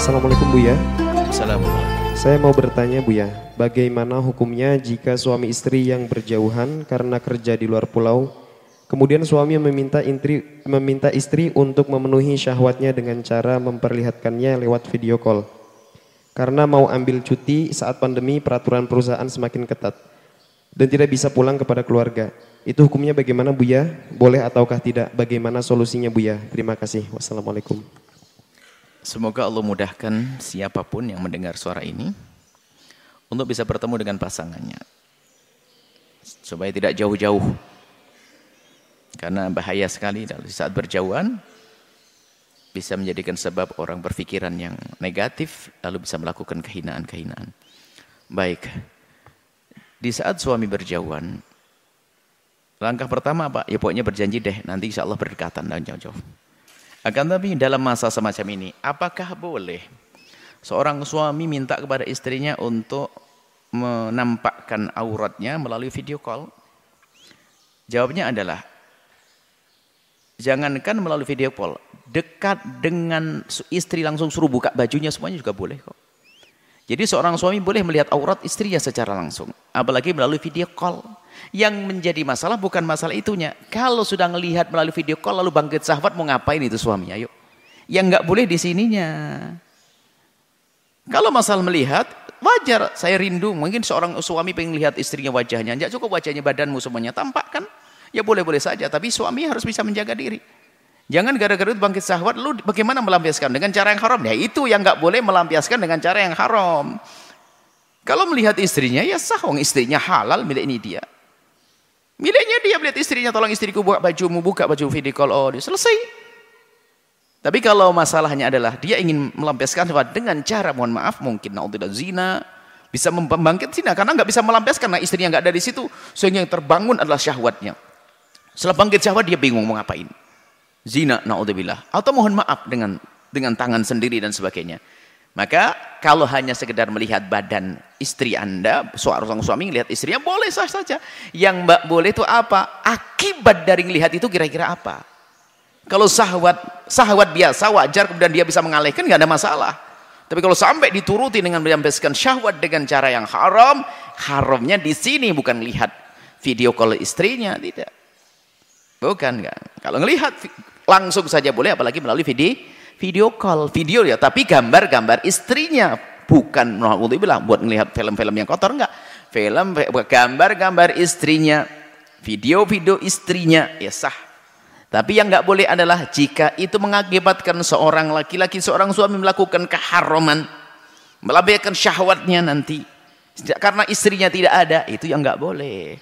Assalamualaikum Buya. Assalamualaikum. Saya mau bertanya Buya, bagaimana hukumnya jika suami istri yang berjauhan karena kerja di luar pulau, kemudian suami meminta istri, meminta istri untuk memenuhi syahwatnya dengan cara memperlihatkannya lewat video call. Karena mau ambil cuti saat pandemi peraturan perusahaan semakin ketat dan tidak bisa pulang kepada keluarga. Itu hukumnya bagaimana Buya? Boleh ataukah tidak? Bagaimana solusinya Buya? Terima kasih. Wassalamualaikum. Semoga Allah mudahkan siapa pun yang mendengar suara ini untuk bisa bertemu dengan pasangannya. Supaya tidak jauh-jauh. Karena bahaya sekali di saat berjauhan bisa menjadikan sebab orang berpikiran yang negatif lalu bisa melakukan kehinaan-kehinaan. Baik. Di saat suami berjauhan, langkah pertama apa? Ya pokoknya berjanji deh, nanti insya Allah berdekatan dan jauh-jauh. Akan tapi dalam masa semacam ini, apakah boleh seorang suami minta kepada istrinya untuk menampakkan auratnya melalui video call? Jawabnya adalah, jangankan melalui video call, dekat dengan istri langsung suruh buka bajunya semuanya juga boleh kok. Jadi seorang suami boleh melihat aurat istrinya secara langsung, apalagi melalui video call. Yang menjadi masalah bukan masalah itunya. Kalau sudah melihat melalui video call lalu bangkit sahabat mau ngapain itu suami? Ayo. Yang nggak boleh di sininya. Kalau masalah melihat, wajar. Saya rindu. Mungkin seorang suami pengen lihat istrinya wajahnya. Tidak cukup wajahnya badanmu semuanya tampak kan? Ya boleh-boleh saja. Tapi suami harus bisa menjaga diri. Jangan gara-gara itu bangkit sahabat, lu bagaimana melampiaskan? Dengan cara yang haram. Ya itu yang nggak boleh melampiaskan dengan cara yang haram. Kalau melihat istrinya, ya sah. Wong istrinya halal milik ini dia. Miliknya dia melihat istrinya, tolong istriku buka bajumu, buka baju video call, oh dia selesai. Tapi kalau masalahnya adalah dia ingin melampiaskan dengan cara mohon maaf mungkin naudzubillah zina bisa membangkit zina karena nggak bisa melampiaskan karena istrinya nggak ada di situ sehingga yang terbangun adalah syahwatnya. Setelah bangkit syahwat dia bingung mau ngapain. Zina naudzubillah atau mohon maaf dengan dengan tangan sendiri dan sebagainya. Maka kalau hanya sekedar melihat badan istri anda, seorang suami melihat istrinya boleh sah saja. Yang mbak boleh itu apa? Akibat dari melihat itu kira-kira apa? Kalau sahwat, sahwat biasa wajar kemudian dia bisa mengalihkan nggak ada masalah. Tapi kalau sampai dituruti dengan menyampaikan syahwat dengan cara yang haram, haramnya di sini bukan melihat video call istrinya, tidak. Bukan kan? Kalau melihat langsung saja boleh apalagi melalui video video call, video ya, tapi gambar-gambar istrinya, bukan bilang buat melihat film-film yang kotor enggak. Film gambar-gambar istrinya, video-video istrinya ya sah. Tapi yang enggak boleh adalah jika itu mengakibatkan seorang laki-laki, seorang suami melakukan keharaman, melabaikan syahwatnya nanti karena istrinya tidak ada, itu yang enggak boleh.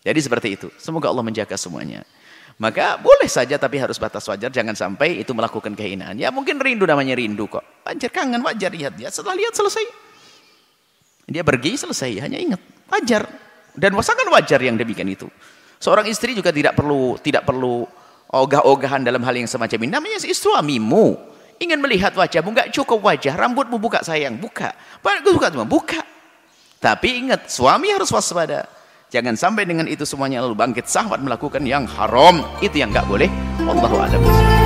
Jadi seperti itu. Semoga Allah menjaga semuanya. Maka boleh saja tapi harus batas wajar. Jangan sampai itu melakukan kehinaan. Ya mungkin rindu namanya rindu kok. Wajar kangen, wajar lihat. Ya setelah lihat selesai. Dia pergi selesai. Hanya ingat. Wajar. Dan sangat wajar yang demikian itu. Seorang istri juga tidak perlu tidak perlu ogah-ogahan dalam hal yang semacam ini. Namanya suamimu. Ingin melihat wajahmu. Enggak cukup wajah. Rambutmu buka sayang. Buka. Buka. Buka. Tapi ingat. Suami harus waspada. Jangan sampai dengan itu semuanya lalu bangkit sahwat melakukan yang haram. Itu yang enggak boleh. Allahu a'lam